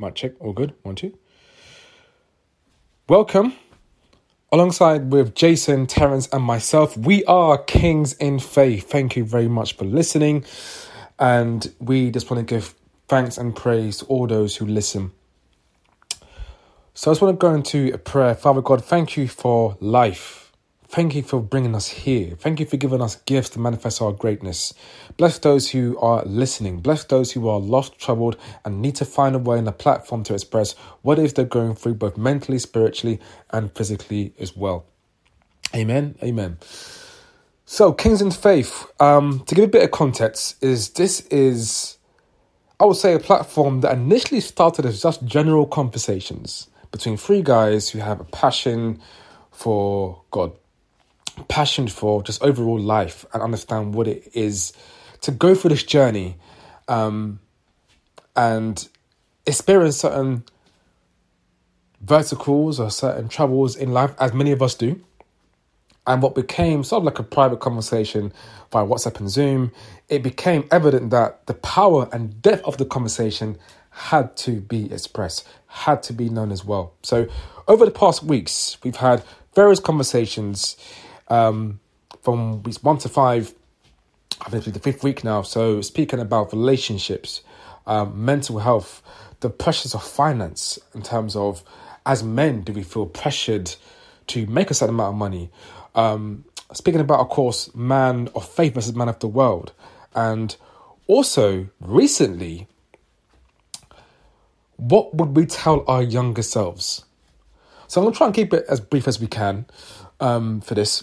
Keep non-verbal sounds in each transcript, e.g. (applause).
Might check. All good. One, two. Welcome. Alongside with Jason, Terence, and myself, we are Kings in Faith. Thank you very much for listening. And we just want to give thanks and praise to all those who listen. So I just want to go into a prayer. Father God, thank you for life. Thank you for bringing us here. Thank you for giving us gifts to manifest our greatness. Bless those who are listening. Bless those who are lost, troubled, and need to find a way and a platform to express what it is they're going through, both mentally, spiritually, and physically as well. Amen. Amen. So, Kings in Faith, um, to give a bit of context, is this is, I would say, a platform that initially started as just general conversations between three guys who have a passion for God passion for just overall life and understand what it is to go through this journey um, and experience certain verticals or certain troubles in life, as many of us do. And what became sort of like a private conversation via WhatsApp and Zoom, it became evident that the power and depth of the conversation had to be expressed, had to be known as well. So, over the past weeks, we've had various conversations um, from weeks one to five. I think it's the fifth week now. So speaking about relationships, um, mental health, the pressures of finance in terms of as men, do we feel pressured to make a certain amount of money? Um, speaking about, of course, man of faith versus man of the world, and also recently, what would we tell our younger selves? So I'm gonna try and keep it as brief as we can um, for this.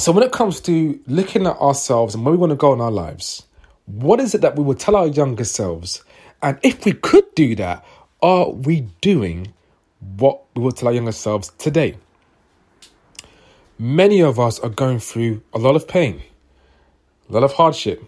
So, when it comes to looking at ourselves and where we want to go in our lives, what is it that we would tell our younger selves? And if we could do that, are we doing what we would tell our younger selves today? Many of us are going through a lot of pain, a lot of hardship,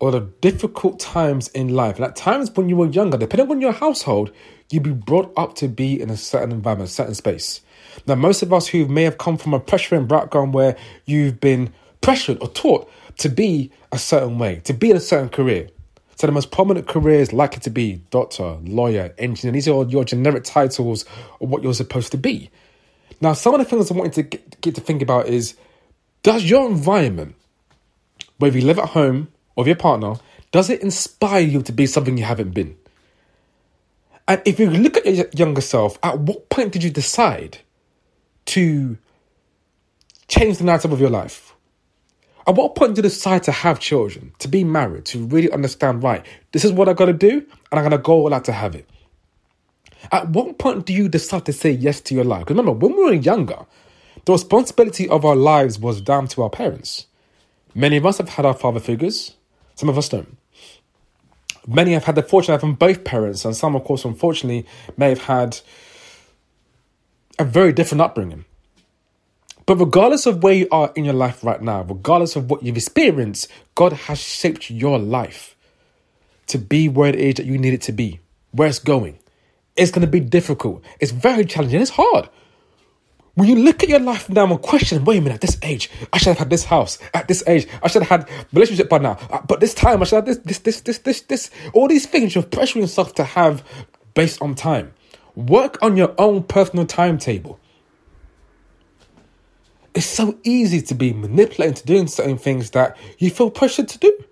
a lot of difficult times in life. And at times when you were younger, depending on your household, you'd be brought up to be in a certain environment, a certain space. Now, most of us who may have come from a pressuring background where you've been pressured or taught to be a certain way, to be in a certain career. So the most prominent careers likely to be doctor, lawyer, engineer. These are all your generic titles of what you're supposed to be. Now, some of the things I want you to get, get to think about is, does your environment, whether you live at home or with your partner, does it inspire you to be something you haven't been? And if you look at your younger self, at what point did you decide to change the narrative of your life? At what point do you decide to have children, to be married, to really understand, right, this is what I gotta do, and I'm gonna go all out to have it? At what point do you decide to say yes to your life? Because remember, when we were younger, the responsibility of our lives was down to our parents. Many of us have had our father figures, some of us don't. Many have had the fortune of having both parents, and some, of course, unfortunately, may have had a very different upbringing. But regardless of where you are in your life right now, regardless of what you've experienced, God has shaped your life to be where it is that you need it to be, where it's going. It's going to be difficult. It's very challenging. It's hard. When you look at your life now and question, wait a minute, at this age, I should have had this house. At this age, I should have had relationship by now. Uh, but this time, I should have this, this, this, this, this, this. All these things you're pressuring yourself to have based on time. Work on your own personal timetable. It's so easy to be manipulated into doing certain things that you feel pressured to do.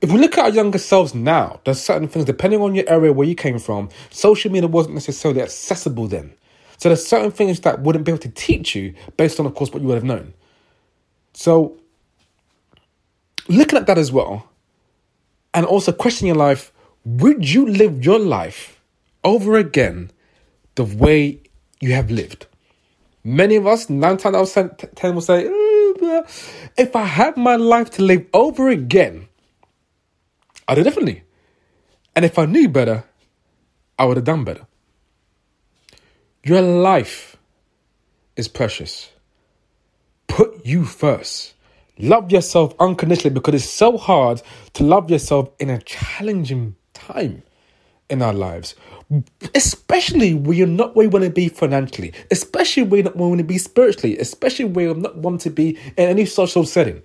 If we look at our younger selves now, there's certain things, depending on your area where you came from, social media wasn't necessarily accessible then. So there's certain things that wouldn't be able to teach you based on, of course, what you would have known. So looking at that as well, and also questioning your life, would you live your life over again the way you have lived. Many of us, nine times out of ten, will say, uh, if I had my life to live over again, I'd do differently. And if I knew better, I would have done better. Your life is precious. Put you first. Love yourself unconditionally because it's so hard to love yourself in a challenging time in our lives especially when you're not where you want to be financially, especially when you don't where you want to be spiritually, especially when you not want to be in any social setting.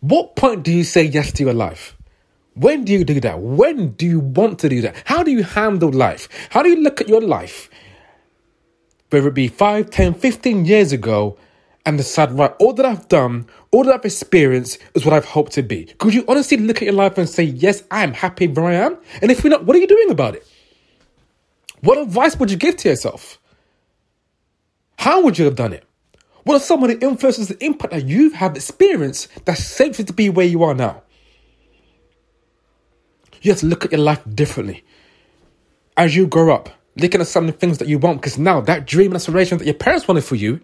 What point do you say yes to your life? When do you do that? When do you want to do that? How do you handle life? How do you look at your life? Whether it be 5, 10, 15 years ago, and decide, right, all that I've done, all that I've experienced is what I've hoped to be. Could you honestly look at your life and say, yes, I'm happy where I am? And if you're not, what are you doing about it? What advice would you give to yourself? How would you have done it? What are some of the influences, the impact that you've had experienced that shaped you to be where you are now? You have to look at your life differently. As you grow up, looking at some of the things that you want, because now that dream and aspiration that your parents wanted for you,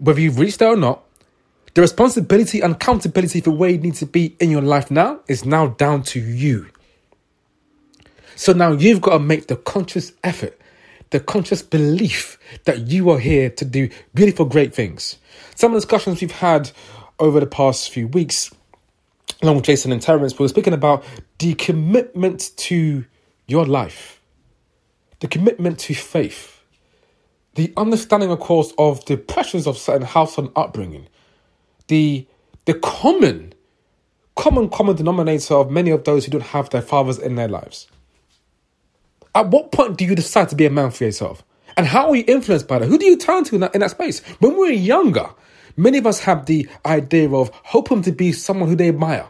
whether you've reached there or not, the responsibility and accountability for where you need to be in your life now is now down to you. So now you've got to make the conscious effort, the conscious belief that you are here to do beautiful, great things. Some of the discussions we've had over the past few weeks, along with Jason and Terence, we were speaking about the commitment to your life, the commitment to faith, the understanding, of course, of the pressures of certain household upbringing, the the common, common, common denominator of many of those who don't have their fathers in their lives. At what point do you decide to be a man for yourself? And how are you influenced by that? Who do you turn to in that, in that space? When we are younger, many of us have the idea of hoping to be someone who they admire.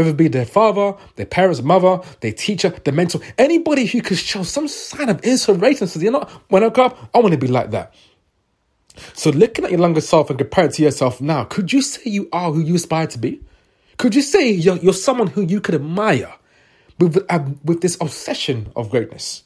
Whether it be their father, their parents, mother, their teacher, their mentor, anybody who could show some sign of inspiration. So you know, when I grow up, I want to be like that. So looking at your younger self and comparing to yourself now, could you say you are who you aspire to be? Could you say you're, you're someone who you could admire? with, uh, with this obsession of greatness.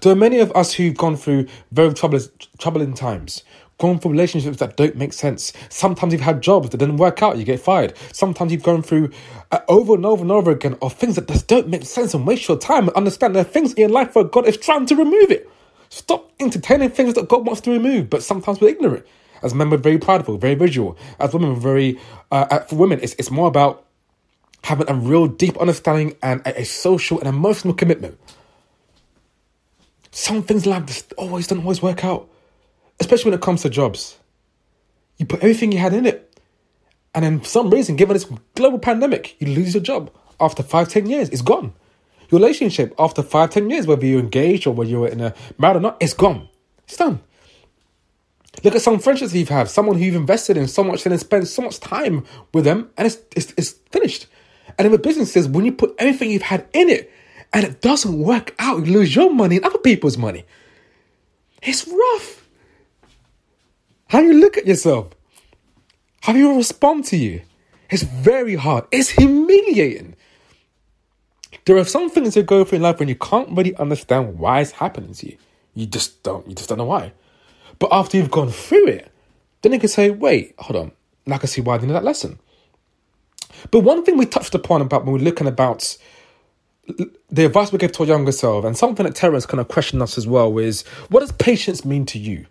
There are many of us who've gone through very troubling, troubling times, gone through relationships that don't make sense. Sometimes you've had jobs that didn't work out, you get fired. Sometimes you've gone through uh, over and over and over again of things that just don't make sense and waste your time and understand there are things in your life where God is trying to remove it. Stop entertaining things that God wants to remove, but sometimes we're ignorant. As men, we're very prideful, very visual. As women, we're very, uh, uh for women, it's, it's more about having a real deep understanding and a, a social and emotional commitment. Some things in life just always don't always work out, especially when it comes to jobs. You put everything you had in it, and then for some reason, given this global pandemic, you lose your job after five, ten years. It's gone. Your relationship after five, ten years, whether you're engaged or whether you're in a married or not, it's gone. It's done. Look at some friendships you've had, someone who you've invested in so much and spent so much time with them, and it's, it's, it's finished. And in the businesses, when you put everything you've had in it and it doesn't work out, you lose your money and other people's money. It's rough. How you look at yourself, how you respond to you, it's very hard. It's humiliating. There are some things you go through in life when you can't really understand why it's happening to you. You just don't. You just don't know why. But after you've gone through it, then you can say, "Wait, hold on. Now I can see why I did that lesson." But one thing we touched upon about when we are looking about the advice we give to our younger self, and something that Terence kind of questioned us as well, is what does patience mean to you?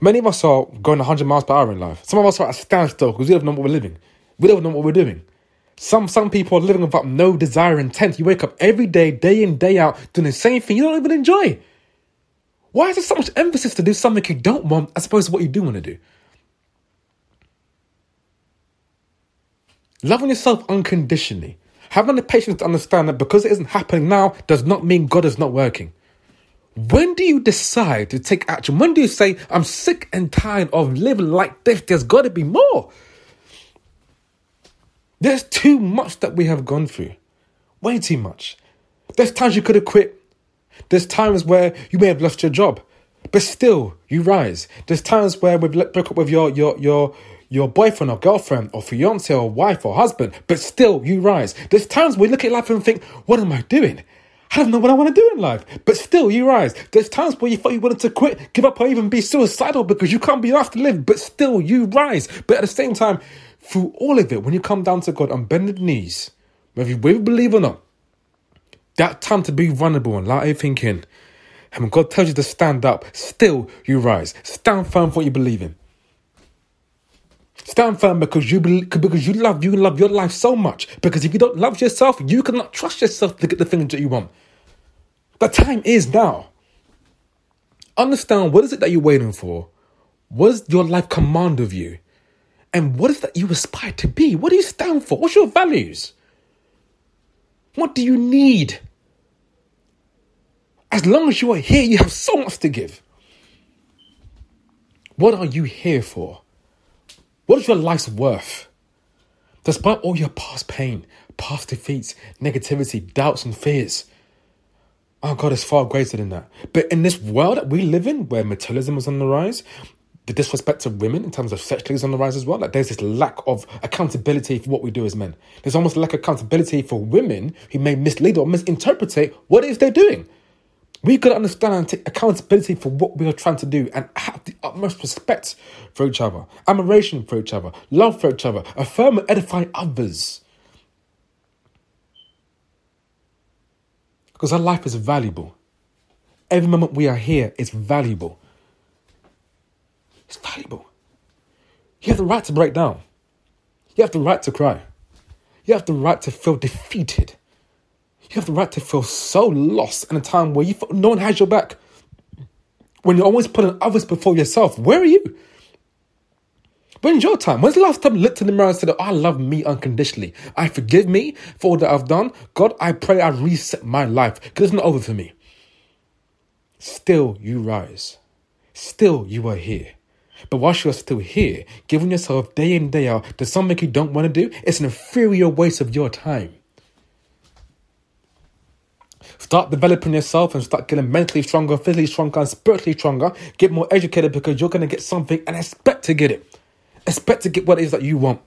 Many of us are going 100 miles per hour in life. Some of us are at a standstill because we don't know what we're living. We don't know what we're doing. Some some people are living without no desire intent. You wake up every day, day in, day out, doing the same thing you don't even enjoy. Why is there so much emphasis to do something you don't want as opposed to what you do want to do? Loving yourself unconditionally. Having the patience to understand that because it isn't happening now does not mean God is not working. When do you decide to take action? When do you say, I'm sick and tired of living like this? There's got to be more. There's too much that we have gone through. Way too much. There's times you could have quit. There's times where you may have lost your job, but still you rise. There's times where we've broke up with your your your your boyfriend or girlfriend or fiance or wife or husband, but still you rise. There's times we look at life and think, what am I doing? I don't know what I want to do in life, but still you rise. There's times where you thought you wanted to quit, give up, or even be suicidal because you can't be enough to live, but still you rise. But at the same time, through all of it, when you come down to God on bended knees, whether you believe or not, that time to be vulnerable and everything in. And when God tells you to stand up, still you rise. Stand firm for what you believe in. Stand firm because you believe, because you love you love your life so much. Because if you don't love yourself, you cannot trust yourself to get the things that you want. The time is now. Understand what is it that you're waiting for? What does your life command of you? And what is that you aspire to be? What do you stand for? What's your values? What do you need? As long as you are here, you have so much to give. What are you here for? What is your life's worth? Despite all your past pain, past defeats, negativity, doubts, and fears, oh God, it's far greater than that. But in this world that we live in, where materialism is on the rise, the disrespect of women in terms of sexuality is on the rise as well. Like there's this lack of accountability for what we do as men. There's almost lack of accountability for women who may mislead or misinterpret what it is they're doing. We got to understand and take accountability for what we are trying to do and have the utmost respect for each other, admiration for each other, love for each other, affirm and edify others. Because our life is valuable. Every moment we are here is valuable. It's valuable. You have the right to break down. You have the right to cry. You have the right to feel defeated. You have the right to feel so lost in a time where you feel no one has your back. When you're always putting others before yourself, where are you? When's your time? When's the last time you looked in the mirror and said, oh, I love me unconditionally? I forgive me for all that I've done. God, I pray I reset my life because it's not over for me. Still, you rise. Still, you are here. But whilst you're still here, giving yourself day in, day out to something you don't want to do, it's an inferior waste of your time. Start developing yourself and start getting mentally stronger, physically stronger, and spiritually stronger. Get more educated because you're going to get something and expect to get it. Expect to get what it is that you want.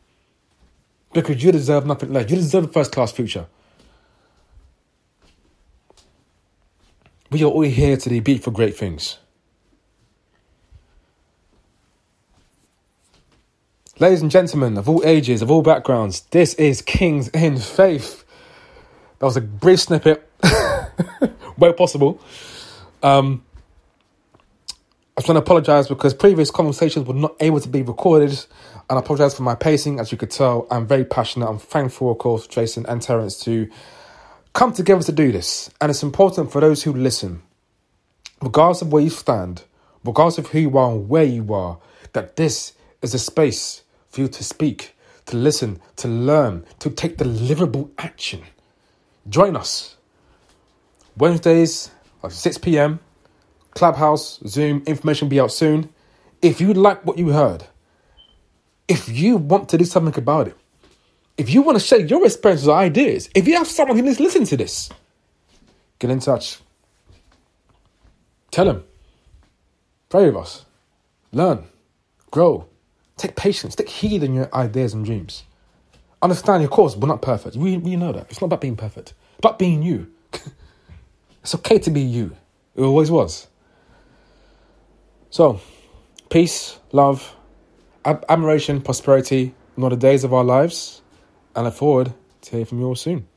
Because you deserve nothing less. You deserve a first class future. We are all here to be for great things. Ladies and gentlemen of all ages, of all backgrounds, this is Kings in Faith. That was a brief snippet, (laughs) where possible. Um, I just want to apologize because previous conversations were not able to be recorded, and I apologize for my pacing. As you could tell, I'm very passionate. I'm thankful, of course, Jason and Terence to come together to do this, and it's important for those who listen, regardless of where you stand, regardless of who you are and where you are, that this is a space for you to speak, to listen, to learn, to take deliverable action. Join us. Wednesdays at 6 p.m. Clubhouse, Zoom, information will be out soon. If you like what you heard, if you want to do something about it, if you want to share your experiences or ideas, if you have someone who listening to listen to this, get in touch. Tell them. Pray with us. Learn. Grow. Take patience, take heed in your ideas and dreams. Understand, of course, we're not perfect. We, we know that. It's not about being perfect, it's about being you. (laughs) it's okay to be you. It always was. So, peace, love, admiration, prosperity all the days of our lives. And look forward to hear from you all soon.